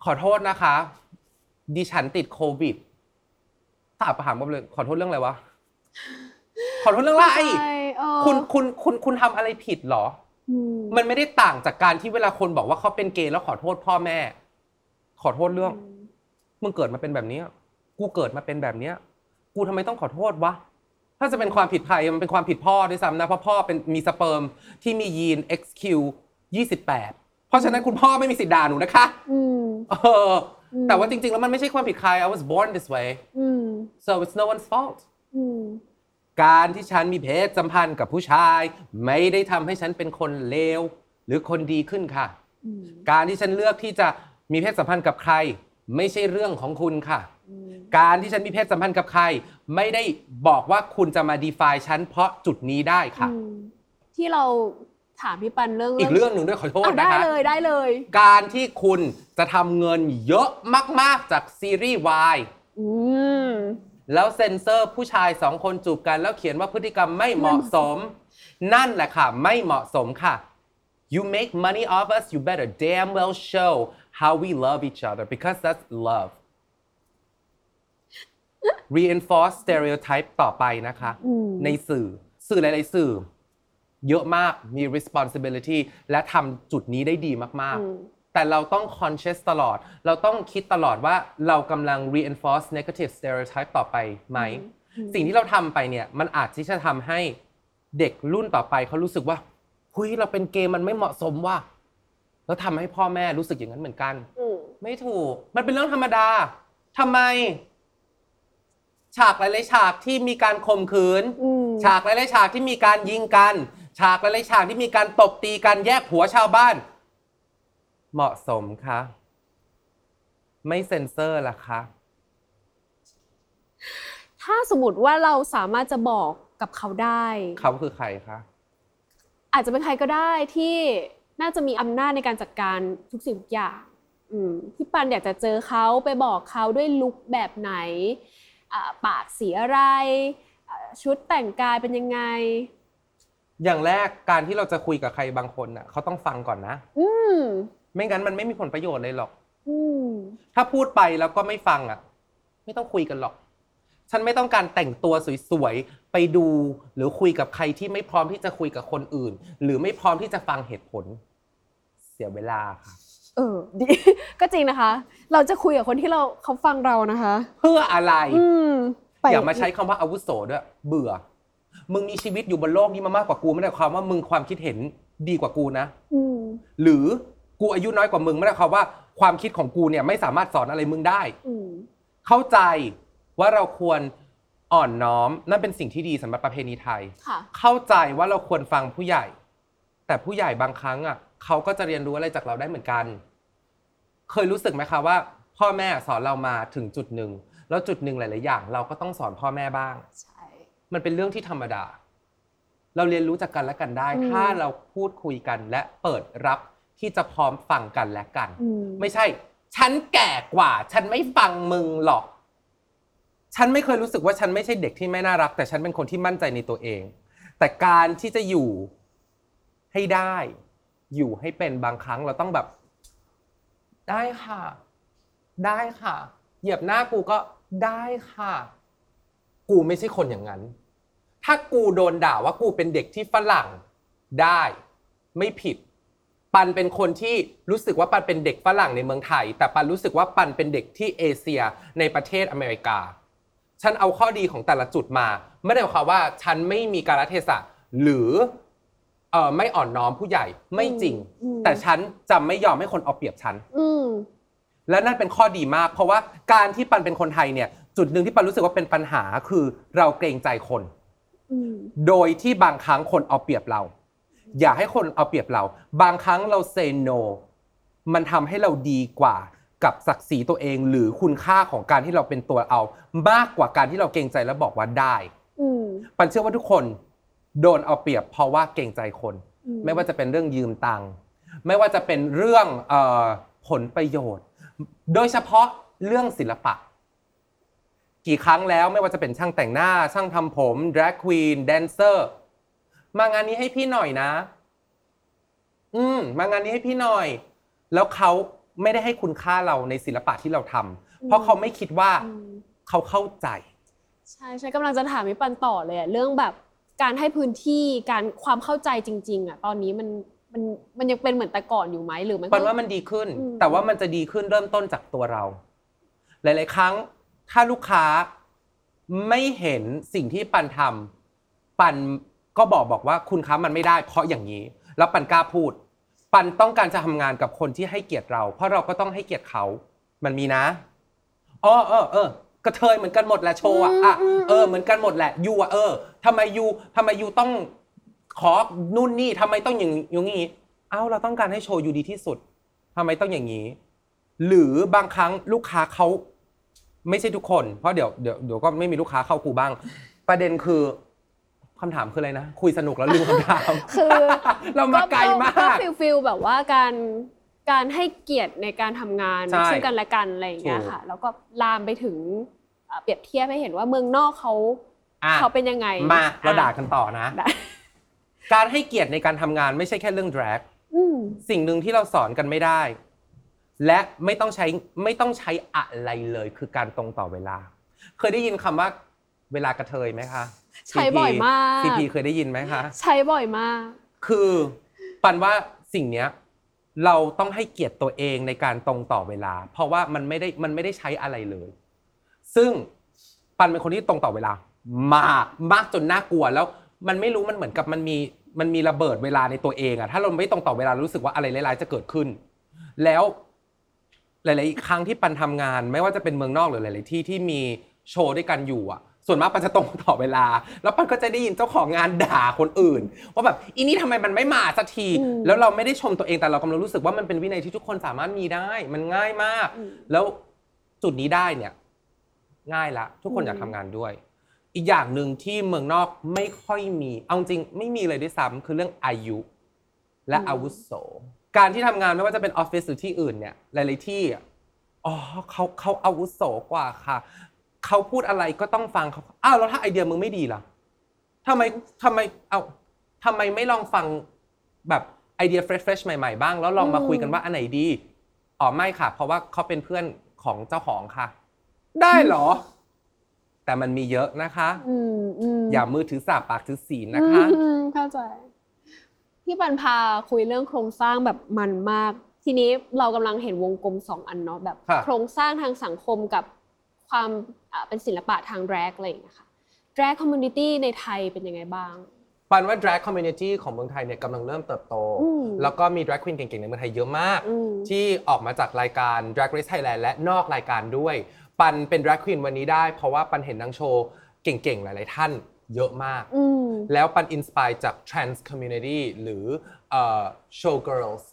ขอโทษนะคะ ดิฉันติดโควิดถามถามว่าเลย ขอโทษเรื่องอะไรวะ ขอโทษเรื่องอะไร ใช่เออ คุณคุณคุณคุณทำอะไรผิดเหรออื มมันไม่ได้ต่างจากการที่เวลาคนบอกว่าเขาเป็นเกย์แล้วขอโทษพ่อแม่ ขอโทษเรื่องมึงเกิดมาเป็นแบบเนี้ยกูเกิดมาเป็นแบบเนี้ย กูทำไมต้องขอโทษวะถ้าจะเป็นความผิดใครมันเป็นความผิดพ่อด้วยซ้ำนะเพราะพ่อเป็นมีสเปิร์มที่มียีน XQ 28 เพราะฉะนั้นคุณพ่อไม่มีสิทธิ์ด่าหนูนะคะอืมเอออมแต่ว่าจริงๆ แล้วมันไม่ใช่ความผิดใคร I was born this way อืม so it's no one's fault อืม การที่ฉันมีเพศสัมพันธ์กับผู้ชาย ไม่ได้ทำให้ฉันเป็นคนเลวหรือคนดีขึ้นค่ะ อืมการที่ฉันเลือกที่จะมีเพศสัมพันธ์กับใคร ไม่ใช่เรื่องของคุณค่ะ อืมการที่ฉันมีเพศสัมพันธ์กับใคร ไม่ได้บอกว่าคุณจะมา define ฉันเพราะจุดนี้ได้ค่ะ อืมที่เราถามพี่ปันเรื่องอีกเรื่องหนึ่งด้วยขอโทษอะนะได้คะ เลยได้เลย การที่คุณจะทำเงินเยอะมาก ๆ จากซีรีส์วาย อืม แล้วเซ็นเซอร์ผู้ชายสองคนจูบกันแล้วเขียนว่าพฤติกรรมไม่เหมาะสม นั่นแหละค่ะ ไม่เหมาะสมค่ะ you make money off us you better damn well show how we love each other because that's love reinforce stereotype ต่อไปนะคะอืมในสื่อสื่อหลาย ๆ สื่อ เยอะมากมี responsibility และทำจุดนี้ได้ดีมากอืมๆ แต่เราต้อง conscious ตลอด เราต้องคิดตลอดว่าเรากำลัง reinforce negative stereotype ต่อไปไหม สิ่งที่เราทำไปเนี่ยมันอาจที่จะทำให้เด็กรุ่นต่อไปเขารู้สึกว่าเฮ้ยเราเป็นเกย์มันไม่เหมาะสมว่ะแล้วทำให้พ่อแม่รู้สึกอย่างนั้นเหมือนกันอืมไม่ถูก มันเป็นเรื่องธรรมดาทำไม ฉากหลายๆฉากที่มีการข่มขืนอืมฉากหลายๆฉากที่มีการยิงกัน ฉากหลายๆฉากที่มีการตบตีกันแยกผัวชาวบ้าน เหมาะสมคะ ไม่เซ็นเซอร์ล่ะคะ ถ้าสมมติว่าเราสามารถจะบอกกับเขาได้ เขาคือใครคะ อาจจะเป็นใครก็ได้ที่น่าจะมีอำนาจในการจัดการทุกสิ่งทุกอย่างอืมพี่ปันอยากจะเจอเขาไปบอกเขาด้วยลุคแบบไหนอ่าปากสีอะไรอ่าชุดแต่งกายเป็นยังไง อย่างแรกการที่เราจะคุยกับใครบางคนน่ะเขาต้องฟังก่อนนะ อืม ไม่งั้นมันไม่มีผลประโยชน์เลยหรอก อืมถ้าพูดไปแล้วก็ไม่ฟังอะ ไม่ต้องคุยกันหรอก ฉันไม่ต้องการแต่งตัวสวยๆ ไปดู หรือคุยกับใครที่ไม่พร้อมที่จะคุยกับคนอื่น หรือไม่พร้อมที่จะฟังเหตุผล เสียเวลาค่ะเออดี ก็จริงนะคะ เราจะคุยกับคนที่เราเขาฟังเรานะคะ เพื่ออะไร อืมไปอย่ามาใช้คำว่าอาวุโสด้วย เบื่อ มึงมีชีวิตอยู่บนโลกนี้มามากกว่ากูไม่ได้ความว่ามึงความคิดเห็นดีกว่ากูนะ อืม หรือ กูอายุน้อยกว่ามึงไม่ได้ความว่าความคิดของกูเนี่ยไม่สามารถสอนอะไรมึงได้ อืมเข้าใจว่าเราควรอ่อนน้อม นั่นเป็นสิ่งที่ดีสำหรับประเพณีไทย ค่ะ เข้าใจว่าเราควรฟังผู้ใหญ่ แต่ผู้ใหญ่บางครั้งอะเขาก็จะเรียนรู้อะไรจากเราได้เหมือนกัน เคยรู้สึกไหมคะว่า พ่อแม่สอนเรามาถึงจุดหนึ่ง แล้วจุดหนึ่งหลาย ๆ อย่าง เราก็ต้องสอนพ่อแม่บ้าง ใช่ มันเป็นเรื่องที่ธรรมดา เราเรียนรู้จากกันและกันได้ อืม ถ้าเราพูดคุยกันและเปิดรับ ที่จะพร้อมฟังกันและกัน อืม ไม่ใช่ ฉันแก่กว่า ฉันไม่ฟังมึงหรอก ฉันไม่เคยรู้สึกว่าฉันไม่ใช่เด็กที่ไม่น่ารัก แต่ฉันเป็นคนที่มั่นใจในตัวเอง แต่การที่จะอยู่ให้ได้ อยู่ให้เป็นบางครั้งเราต้องแบบ ได้ค่ะ ได้ค่ะ เหยียบหน้ากูก็ได้ค่ะ กูไม่ใช่คนอย่างนั้น ถ้ากูโดนด่าว่ากูเป็นเด็กที่ฝรั่งได้ ไม่ผิด ปันเป็นคนที่รู้สึกว่าปันเป็นเด็กฝรั่งในเมืองไทย แต่ปันรู้สึกว่าปันเป็นเด็กที่เอเชียในประเทศอเมริกา ฉันเอาข้อดีของแต่ละจุดมา ไม่ได้หมายความว่าฉันไม่มีการเทศะหรือเออไม่อ่อนน้อมผู้ใหญ่ไม่จริง อืม แต่ฉันจะไม่ยอมให้คนเอาเปรียบฉัน อืม และนั่นเป็นข้อดีมาก เพราะว่าการที่ปันเป็นคนไทยเนี่ย จุดหนึ่งที่ปันรู้สึกว่าเป็นปัญหาคือเราเกรงใจคน อืม โดยที่บางครั้งคนเอาเปรียบเรา อย่าให้คนเอาเปรียบเรา บางครั้งเราเซโน มันทำให้เราดีกว่ากับศักดิ์ศรีตัวเองหรือคุณค่าของการที่เราเป็นตัวเอา มากกว่าการที่เราเกรงใจแล้วบอกว่าได้ อืมปันเชื่อว่าทุกคนโดนเอาเปรียบเพราะว่าเกรงใจคน อืมไม่ว่าจะเป็นเรื่องยืมตังค์ไม่ว่าจะเป็นเรื่องเออผลประโยชน์ โดยเฉพาะเรื่องศิลปะ กี่ครั้งแล้วไม่ว่าจะเป็นช่างแต่งหน้า ช่างทำผม drag queen dancer มางานนี้ให้พี่หน่อยนะ อืม มางานนี้ให้พี่หน่อย แล้วเขาไม่ได้ให้คุณค่าเราในศิลปะที่เราทำเพราะเขาไม่คิดว่าอืมเขาเข้าใจ ใช่ใช่กำลังจะถามพี่ปันต่อเลยอะเรื่องแบบการให้พื้นที่การความเข้าใจจริง ๆอะตอนนี้มันมันมันยังเป็นเหมือนแต่ก่อนอยู่ไหมหรือมันก็ปันว่ามันดีขึ้น อืม แต่ว่ามันจะดีขึ้นเริ่มต้นจากตัวเรา หลาย ๆ ครั้ง ถ้าลูกค้าไม่เห็นสิ่งที่ปันทำปัน ก็บอกบอกว่าคุณคะมันไม่ได้เพราะอย่างนี้ แล้วปันกล้าพูด ปันต้องการจะทำงานกับคนที่ให้เกียรติเรา เพราะเราก็ต้องให้เกียรติเขา มันมีนะอ๋อเออเออกระเทยเหมือนกันหมดแหละโชว์อะอะเออเหมือนกันหมดแหละยูอะเออทำไมยูทำไมยูต้องขอนู่นนี่ทำไมต้องอย่างอย่างนี้ เอ้าเราต้องการให้โชว์ยูดีที่สุดทำไมต้องอย่างนี้ หรือบางครั้งลูกค้าเขาไม่ใช่ทุกคน เพราะเดี๋ยวเดี๋ยวเดี๋ยวก็ไม่มีลูกค้าเข้ากูบ้าง ประเด็นคือ คำถามคืออะไรนะ คุยสนุกแล้วลืมคำถาม คือ เรามาไกลมากfeel feel แบบว่าการการให้เกียรติในการทำงานใช่ซึ่งกันและกันอะไรอย่างเงี้ยถูก ค่ะ แล้วก็ลามไปถึงเอ่อเปรียบเทียบให้เห็นว่าเมืองนอกเขาอะเขาเป็นยังไงมาเราอะด่ากันต่อนะ ได้การให้เกียรติในการทำงานไม่ใช่แค่เรื่อง drag อืมสิ่งหนึ่งที่เราสอนกันไม่ได้ และไม่ต้องใช้ไม่ต้องใช้อะไรเลย คือการตรงต่อเวลา เคยได้ยินคำว่าเวลากระเทยไหมคะ ใช้บ่อยมากซีพีเคยได้ยินไหมคะ ใช้บ่อยมาก คือปันว่าสิ่งเนี้ยเราต้องให้เกียรติตัวเองในการตรงต่อเวลา เพราะว่ามันไม่ได้มันไม่ได้ใช้อะไรเลย ซึ่งปันเป็นคนที่ตรงต่อเวลามากมากจนน่ากลัวแล้วมันไม่รู้มันเหมือนกับมันมีมันมีระเบิดเวลาในตัวเองอะถ้าเราไม่ตรงต่อเวลารู้สึกว่าอะไรร้ายๆจะเกิดขึ้น แล้วหลาย ๆ ครั้งที่ปันทำงาน ไม่ว่าจะเป็นเมืองนอกหรือหลาย ๆ ที่ที่มีโชว์ด้วยกันอยู่อะ ส่วนมากปันจะตรงต่อเวลา แล้วปันก็จะได้ยินเจ้าของงานด่าคนอื่น ว่าแบบอีนี่ทำไมมันไม่มาสักทีอืมแล้วเราไม่ได้ชมตัวเองแต่เรากำลังรู้สึกว่ามันเป็นวินัยที่ทุกคนสามารถมีได้ มันง่ายมากอืมแล้วจุดนี้ได้เนี่ย ง่ายละ ทุกคนอืมอยากทำงานด้วย อีกอย่างหนึ่งที่เมืองนอกไม่ค่อยมี เอาจริงไม่มีเลยด้วยซ้ำคือเรื่องอายุและอาวุโส การที่ทำงานไม่ว่าจะเป็นออฟฟิศหรือที่อื่นเนี่ยหลายๆที่อะอ๋อเขาเขาอาวุโสกว่าค่ะ เขาพูดอะไรก็ต้องฟังเขาอ้าวแล้วถ้าไอเดียมึงไม่ดีล่ะทำไมทำไมเอาทำไมไม่ลองฟังแบบไอเดียเฟรชๆใหม่ๆบ้าง แล้วลองมาคุยกันว่าอันไหนดีอ๋อไม่ค่ะ เพราะว่าเขาเป็นเพื่อนของเจ้าของค่ะ ได้เหรอ แต่มันมีเยอะนะคะอืมอืมอย่ามือถือสาปากถือศีลนะคะอืมเข้าใจพี่ปันพาคุยเรื่องโครงสร้างแบบมันมาก ทีนี้เรากำลังเห็นวงกลมสองอันเนาะแบบค่ะโครงสร้างทางสังคมกับ ความอ่าเป็นศิลปะทางแดรกอะไรอย่างเงี้ยค่ะ drag community ในไทยเป็นยังไงบ้าง ปันว่า drag community ของเมืองไทยเนี่ยกำลังเริ่มเติบโต อืมแล้วก็มี drag queen เก่งๆ ในเมืองไทยเยอะมาก อืม ที่ออกมาจากรายการ drag race Thailand และนอกรายการด้วย ปันเป็น drag queen วันนี้ได้ เพราะว่าปันเห็นนางโชว์เก่งๆ หลายๆ ท่านเยอะมาก อืม แล้วปันอินสปายจาก trans community หรือเอ่อ show girls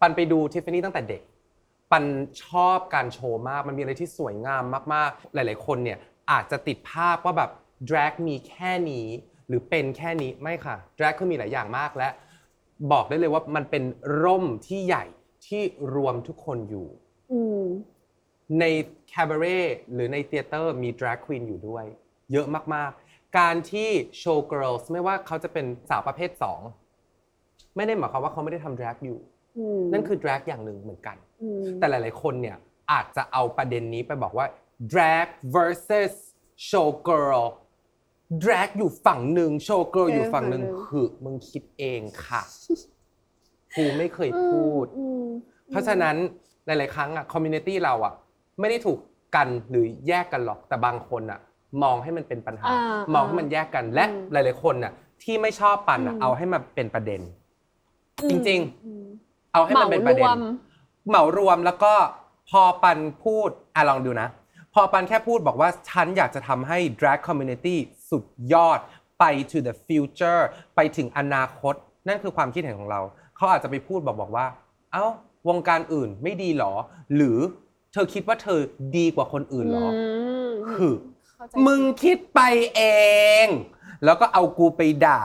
ปันไปดูทิฟฟานี่ตั้งแต่เด็ก ปันชอบการโชว์มาก มันมีอะไรที่สวยงามมากๆ หลาย ๆ คนเนี่ยอาจจะติดภาพว่าแบบ drag มีแค่นี้ หรือเป็นแค่นี้ไม่ค่ะ drag คือมีหลายอย่างมากและ บอกได้เลยว่ามันเป็นร่มที่ใหญ่ที่รวมทุกคนอยู่อืมในแคบเร่หรือในเทเตอร์มี drag queen อยู่ด้วย เยอะมากๆ การที่โชว์ girls ไม่ว่าเขาจะเป็นสาวประเภท 2 ไม่ได้หมายความว่าเขาไม่ได้ทำ drag อยู่อืม นั่นคือ drag อย่างหนึ่งเหมือนกันมแต่หลาย ๆ คนเนี่ยอาจจะเอาประเด็นนี้ไปบอกว่า drag versus show girl drag อยู่ฝั่งหนึ่ง show girl อยู่ฝั่งหนึ่งคือมึงคิดเองค่ะกูไม่เคยพูดอืมเพราะฉะนั้นหลาย ๆ ครั้งอะ community เราอะไม่ได้ถูกกันหรือแยกกันหรอกแต่บางคนอะมองให้มันเป็นปัญหาอ่ามองให้มันแยกกันและอืมหลาย ๆ คนอะที่ไม่ชอบปันอะอืมเอาให้มันเป็นประเด็นอืมจริงอืม เอาให้มันเป็นประเด็เหนมารวมเหมารวมแล้วก็พอปันพูดอะลองดูนะ พอปันแค่พูดบอกว่า ฉันอยากจะทำให้ drag community สุดยอดไป to the future ไปถึงอนาคต นั่นคือความคิดเห็นของเรา เขาอาจจะไปพูดบอกบอกว่า เอ้าวงการอื่นไม่ดีหรอ หรือเธอคิดว่าเธอดีกว่าคนอื่นหรออมคือเข้าใจมึงคิดไปเอง แล้วก็เอากูไปด่า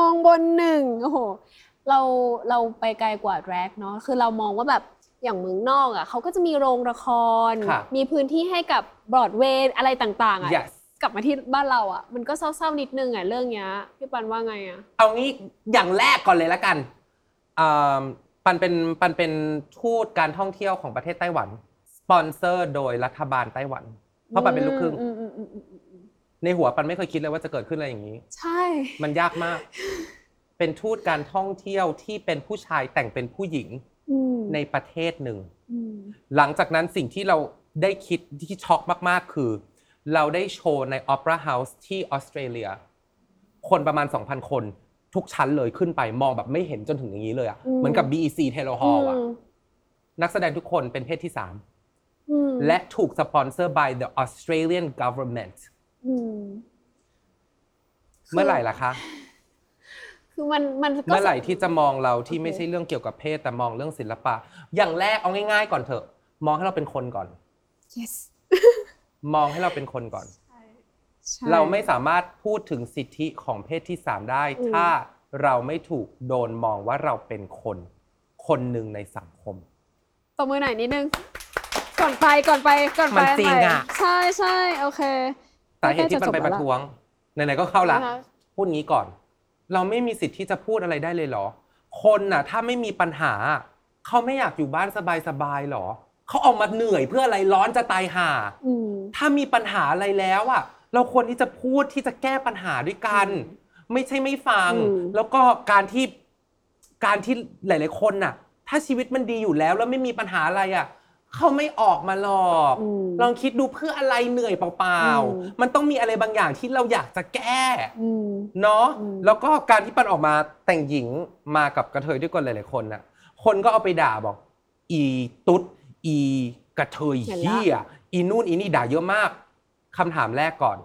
มองบนหนึ่งโอ้โหเราเราไปไกลกว่าแร็กเนาะคือเรามองว่าแบบอย่างเมืองนอกอะเขาก็จะมีโรงละคร ค่ะมีพื้นที่ให้กับบรอดเวย์อะไรต่างๆอะ yes กลับมาที่บ้านเราอะ มันก็เศร้าๆนิดนึงอะเรื่องเนี้ยพี่ปันว่าไงอะ เอางี้อย่างแรกก่อนเลยละกันอ่าปันเป็นปันเป็นทูตการท่องเที่ยวของประเทศไต้หวัน สปอนเซอร์โดยรัฐบาลไต้หวัน เพราะปันเป็นลูกครึ่ง อืมอืมอืมอืมอืมอืม ในหัวปันไม่เคยคิดเลยว่าจะเกิดขึ้นอะไรอย่างนี้ ใช่ มันยากมาก เป็นทูตการท่องเที่ยวที่เป็นผู้ชายแต่งเป็นผู้หญิงอืมในประเทศหนึ่งอืมหลังจากนั้นสิ่งที่เราได้คิดที่ช็อกมากๆ คือ เราได้โชว์ใน Opera House ที่ออสเตรเลีย คนประมาณ 2,000 คน ทุกชั้นเลยขึ้นไปมองแบบไม่เห็นจนถึงอย่างนี้เลยอะเหมือนกับ BEC Taylor Hall อะอืมนักแสดงทุกคนเป็นเพศที่อืม3และถูกสปอนเซอร์ by the Australian government อื ม เมื่อไหร่ล่ะคะ คือมันมันก็เมื่อไหร่ที่จะมองเราที่โอเคไม่ใช่เรื่องเกี่ยวกับเพศแต่มองเรื่องศิลปะ อย่างแรกเอาง่าย ๆ ก่อนเถอะ มองให้เราเป็นคนก่อน yes มองให้เราเป็นคนก่อน ใช่ใช่เราไม่สามารถพูดถึงสิทธิของเพศที่3ได้อืมถ้าเราไม่ถูกโดนมองว่าเราเป็นคน คนหนึ่งในสังคม ตบมือหน่อยนิดนึง ก่อนไปก่อนไปก่อนไปมันจริงใหอะ ใช่ใช่โอเค สาเหตุที่มันไปประท้วงไหนๆก็เข้าละนะคะพูดงี้ก่อน เราไม่มีสิทธิ์ที่จะพูดอะไรได้เลยเหรอ คนน่ะ ถ้าไม่มีปัญหา เขาไม่อยากอยู่บ้านสบายๆหรอ เขาออกมาเหนื่อยเพื่ออะไรร้อนจะตายห่าอืมถ้ามีปัญหาอะไรแล้วอะ เราควรที่จะพูดที่จะแก้ปัญหาด้วยกัน ไม่ใช่ไม่ฟังอืมแล้วก็การที่การที่หลาย ๆ คนน่ะ ถ้าชีวิตมันดีอยู่แล้วแล้วไม่มีปัญหาอะไรอะ เขาไม่ออกมาหรอก อืมลองคิดดูเพื่ออะไรเหนื่อยเปล่าอืม ๆ มันต้องมีอะไรบางอย่างที่เราอยากจะแก้ อืม เนาะอืม แล้วก็การที่ปันออกมาแต่งหญิงมากับกระเทยด้วยกันหลายๆคนน่ะ คนก็เอาไปด่าบอก อีตุ๊ดอีกระเทยเห็นละเฮียอีนู่นอีนี่ด่าเยอะมากคำถามแรกก่อน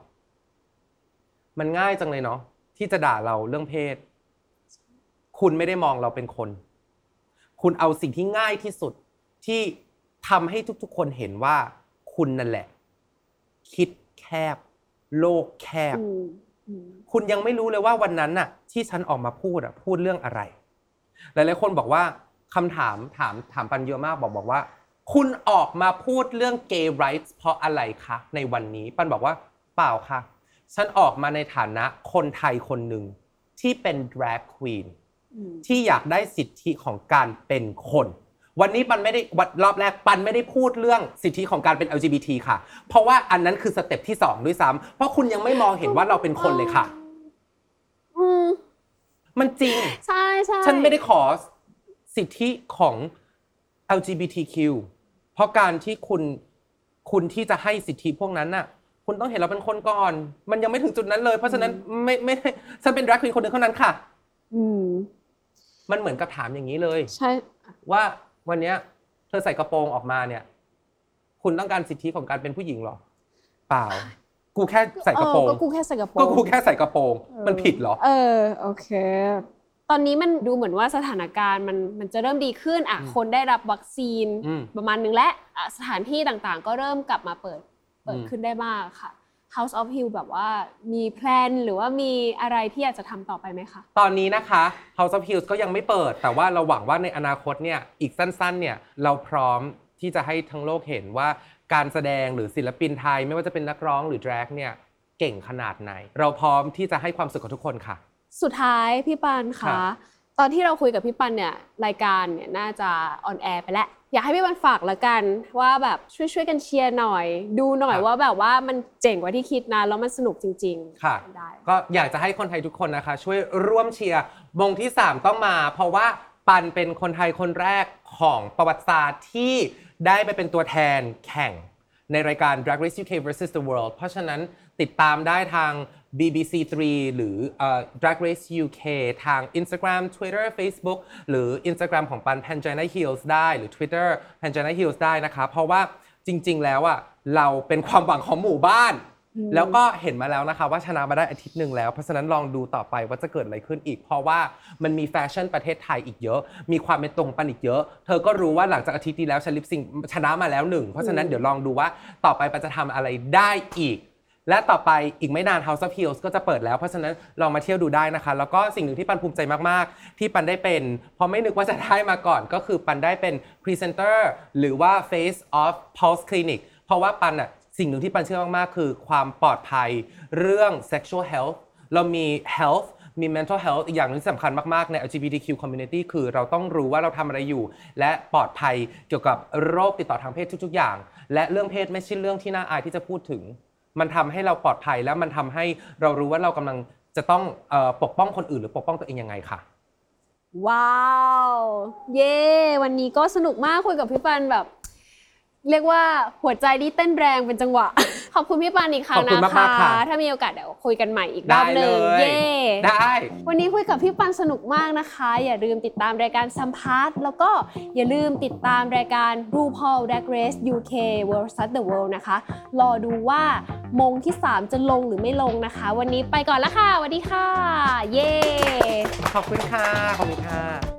มันง่ายจังเลยเนาะที่จะด่าเราเรื่องเพศ คุณไม่ได้มองเราเป็นคน คุณเอาสิ่งที่ง่ายที่สุดที่ ทำให้ทุกๆ คนเห็นว่าคุณนั่นแหละ คิดแคบ โลกแคบอืมอืมคุณยังไม่รู้เลยว่าวันนั้นน่ะ ที่ฉันออกมาพูดอะพูดเรื่องอะไร หลายๆคนบอกว่าคำถามถามถามปันเยอะมากบอกบอกว่า คุณออกมาพูดเรื่อง gay rights เพราะอะไรคะในวันนี้ปันบอกว่าเปล่าค่ะ ฉันออกมาในฐานะคนไทยคนหนึ่งที่เป็น drag queen อืมที่อยากได้สิทธิของการเป็นคน วันนี้ปันไม่ได้วันรอบแรกปันไม่ได้พูดเรื่องสิทธิของการเป็น LGBT ค่ะ เพราะว่าอันนั้นคือสเต็ปที่สองด้วยซ้ำเพราะคุณยังไม่มองเห็นว่าเราเป็นคนเลยค่ะ อืมมันจริง ใช่ใช่ฉันไม่ได้ขอสิทธิของ LGBTQ เพราะการที่คุณคุณที่จะให้สิทธิพวกนั้นน่ะ คุณต้องเห็นเราเป็นคนก่อน มันยังไม่ถึงจุดนั้นเลย เพราะฉะนั้นไม่ไม่ได้ฉันเป็น drag queen คนหนึ่งเท่านั้นค่ะ อืมมันเหมือนกับถามอย่างนี้เลย ใช่ ว่า วันเนี้ยเธอใส่กระโปรงออกมาเนี่ย คุณต้องการสิทธิของการเป็นผู้หญิงเหรอ เปล่า กูแค่ใส่กระโปรง เออก็กูแค่ใส่กระโปรงก็กูแค่ใส่กระโปรง มันผิดเหรอ เออโอเค ตอนนี้มันดูเหมือนว่าสถานการณ์มันมันจะเริ่มดีขึ้นอะอืมคนได้รับวัคซีนอืม ประมาณนึงและอะสถานที่ต่างๆ ก็เริ่มกลับมาเปิดเปิดอืม ขึ้นได้มากค่ะ House of Hill แบบว่ามีแพลนหรือว่ามีอะไรที่อยากจะทำต่อไปไหมคะ ตอนนี้นะคะ House of Hills ก็ยังไม่เปิด แต่ว่าเราหวังว่าในอนาคตเนี่ยอีกสั้นๆเนี่ยเราพร้อมที่จะให้ทั้งโลกเห็นว่าการแสดงหรือศิลปินไทย ไม่ว่าจะเป็นนักร้องหรือ drag เนี่ยเก่งขนาดไหน เราพร้อมที่จะให้ความสุขกับทุกคนค่ะ สุดท้ายพี่ปันครัคะบตอนที่เราคุยกับพี่ปันเนี่ยรายการเนี่ยน่าจะ on air ไปแล้ว อยากให้พี่ปันฝากละกันว่าแบบช่วยช่วยๆกันเชียร์หน่อย ดูหน่อยว่าแบบว่ามันเจ๋งกว่าที่คิดนะแล้วมันสนุกจริงๆค่ะ ได้ ก็อยากจะให้คนไทยทุกคนนะคะ ช่วยร่วมเชียร์วงที่ 3 ต้องมา เพราะว่าปันเป็นคนไทยคนแรกของประวัติศาสตร์ที่ได้ไปเป็นตัวแทนแข่งในรายการ Drag Race UK vs the World เพราะฉะนั้นติดตามได้ทาง BBC 3 หรือเอ่อ Drag Race UK ทาง Instagram Twitter Facebook หรือ Instagram ของปัน Pangina Heels ได้หรือ Twitter Pangina Heels ได้นะคะ เพราะว่าจริง ๆ แล้วอะเราเป็นความหวังของหมู่บ้าน แล้วก็เห็นมาแล้วนะคะ ว่าชนะมาได้อาทิตย์หนึ่งแล้ว เพราะฉะนั้นลองดูต่อไปว่าจะเกิดอะไรขึ้นอีก เพราะว่ามันมีแฟชั่นประเทศไทยอีกเยอะ มีความเป็นตรงปันอีกเยอะ เธอก็รู้ว่าหลังจากอาทิตย์ที่แล้วฉันลิปซิงค์ชนะมาแล้วหนึ่งเพราะฉะนั้นเดี๋ยวลองดูว่าต่อไปปันจะทำอะไรได้อีก และต่อไปอีกไม่นาน House of Heels ก็จะเปิดแล้ว เพราะฉะนั้นลองมาเที่ยวดูได้นะคะ แล้วก็สิ่งหนึ่งที่ปันภูมิใจมาก ๆ ที่ปันได้เป็น เพราะไม่นึกว่าจะได้มาก่อนก็คือปันได้เป็นพรีเซนเตอร์หรือว่า Face of Pulse Clinic เพราะว่าปันอะสิ่งหนึ่งที่ปันเชื่อมาก ๆ คือความปลอดภัยเรื่อง sexual health เรามี health มี mental health อีกอย่างหนึงที่สำคัญมาก ๆ ใน LGBTQ community คือเราต้องรู้ว่าเราทำอะไรอยู่ และปลอดภัยเกี่ยวกับโรคติดต่อทางเพศทุก ๆ อย่าง และเรื่องเพศไม่ใช่เรื่องที่น่าอายที่จะพูดถึง มันทำให้เราปลอดภัยแล้วมันทำให้เรารู้ว่าเรากำลังจะต้องปกป้องคนอื่นหรือปกป้องตัวเองยังไงค่ะ ว้าว เย้วันนี้ก็สนุกมากคุยกับพี่ปันแบบ เรียกว่าหัวใจนี่เต้นแรงเป็นจังหวะ ขอบคุณพี่ปันอีกครั้งขอบคุณนะมากคะๆค่ะถ้ามีโอกาสเดี๋ยวคุยกันใหม่อีกรได้อบหเลนึ่งยเย้ได้ วันนี้คุยกับพี่ปันสนุกมากนะคะ อย่าลืมติดตามรายการสัมภาษณ์แล้วก็อย่าลืมติดตามรายการ RuPaul Drag Race UK World s t the World นะคะ รอดูว่ามงที่ 3 จะลงหรือไม่ลงนะคะ วันนี้ไปก่อนละค่ะสวัสดีค่ะ เย้ ขอบคุณค่ะ ขอบคุณค่ะ